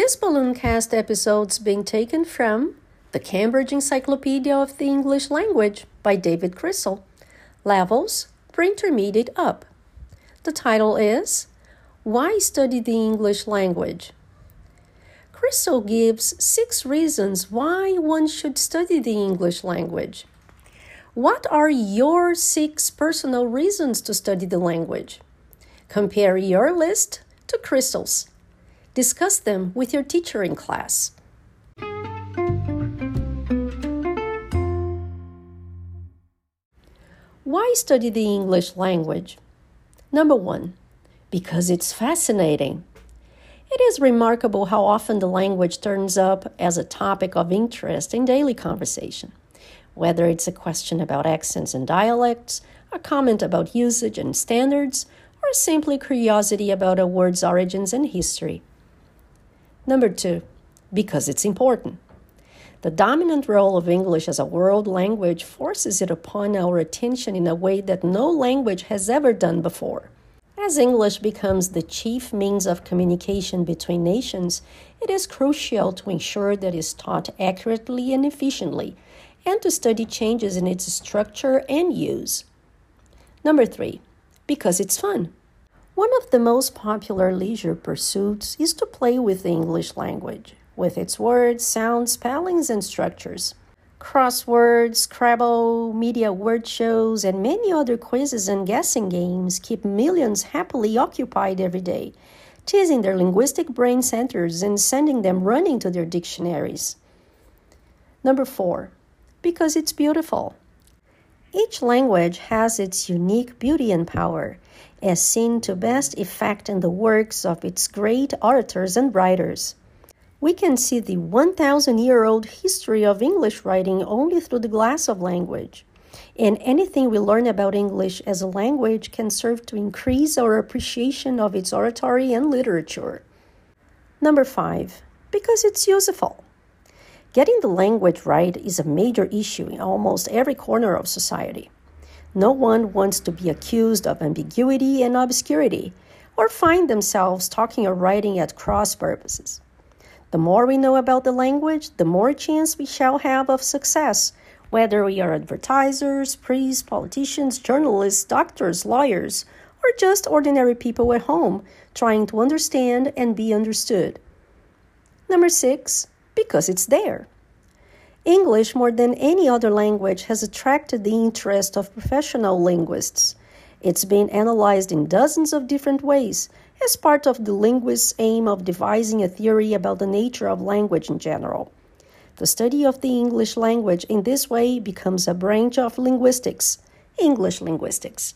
This Ballooncast episode is being taken from the Cambridge Encyclopedia of the English Language by David Crystal, Levels for Intermediate Up. The title is Why Study the English Language? Crystal gives six reasons why one should study the English language. What are your six personal reasons to study the language? Compare your list to Crystal's. Discuss them with your teacher in class. Why study the English language? Number one, because it's fascinating. It is remarkable how often the language turns up as a topic of interest in daily conversation. Whether it's a question about accents and dialects, a comment about usage and standards, or simply curiosity about a word's origins and history. Number two, because it's important. The dominant role of English as a world language forces it upon our attention in a way that no language has ever done before. As English becomes the chief means of communication between nations, it is crucial to ensure that it is taught accurately and efficiently, and to study changes in its structure and use. Number three, because it's fun. One of the most popular leisure pursuits is to play with the English language, with its words, sounds, spellings, and structures. Crosswords, Scrabble, media word shows, and many other quizzes and guessing games keep millions happily occupied every day, teasing their linguistic brain centers and sending them running to their dictionaries. Number four, because it's beautiful. Each language has its unique beauty and power, as seen to best effect in the works of its great orators and writers. We can see the 1,000 year old history of English writing only through the glass of language. And anything we learn about English as a language can serve to increase our appreciation of its oratory and literature. Number five, because it's useful. Getting the language right is a major issue in almost every corner of society. No one wants to be accused of ambiguity and obscurity, or find themselves talking or writing at cross purposes. The more we know about the language, the more chance we shall have of success, whether we are advertisers, priests, politicians, journalists, doctors, lawyers, or just ordinary people at home trying to understand and be understood. Number six, because it's there. English, more than any other language, has attracted the interest of professional linguists. It's been analyzed in dozens of different ways as part of the linguist's aim of devising a theory about the nature of language in general. The study of the English language in this way becomes a branch of linguistics, English linguistics.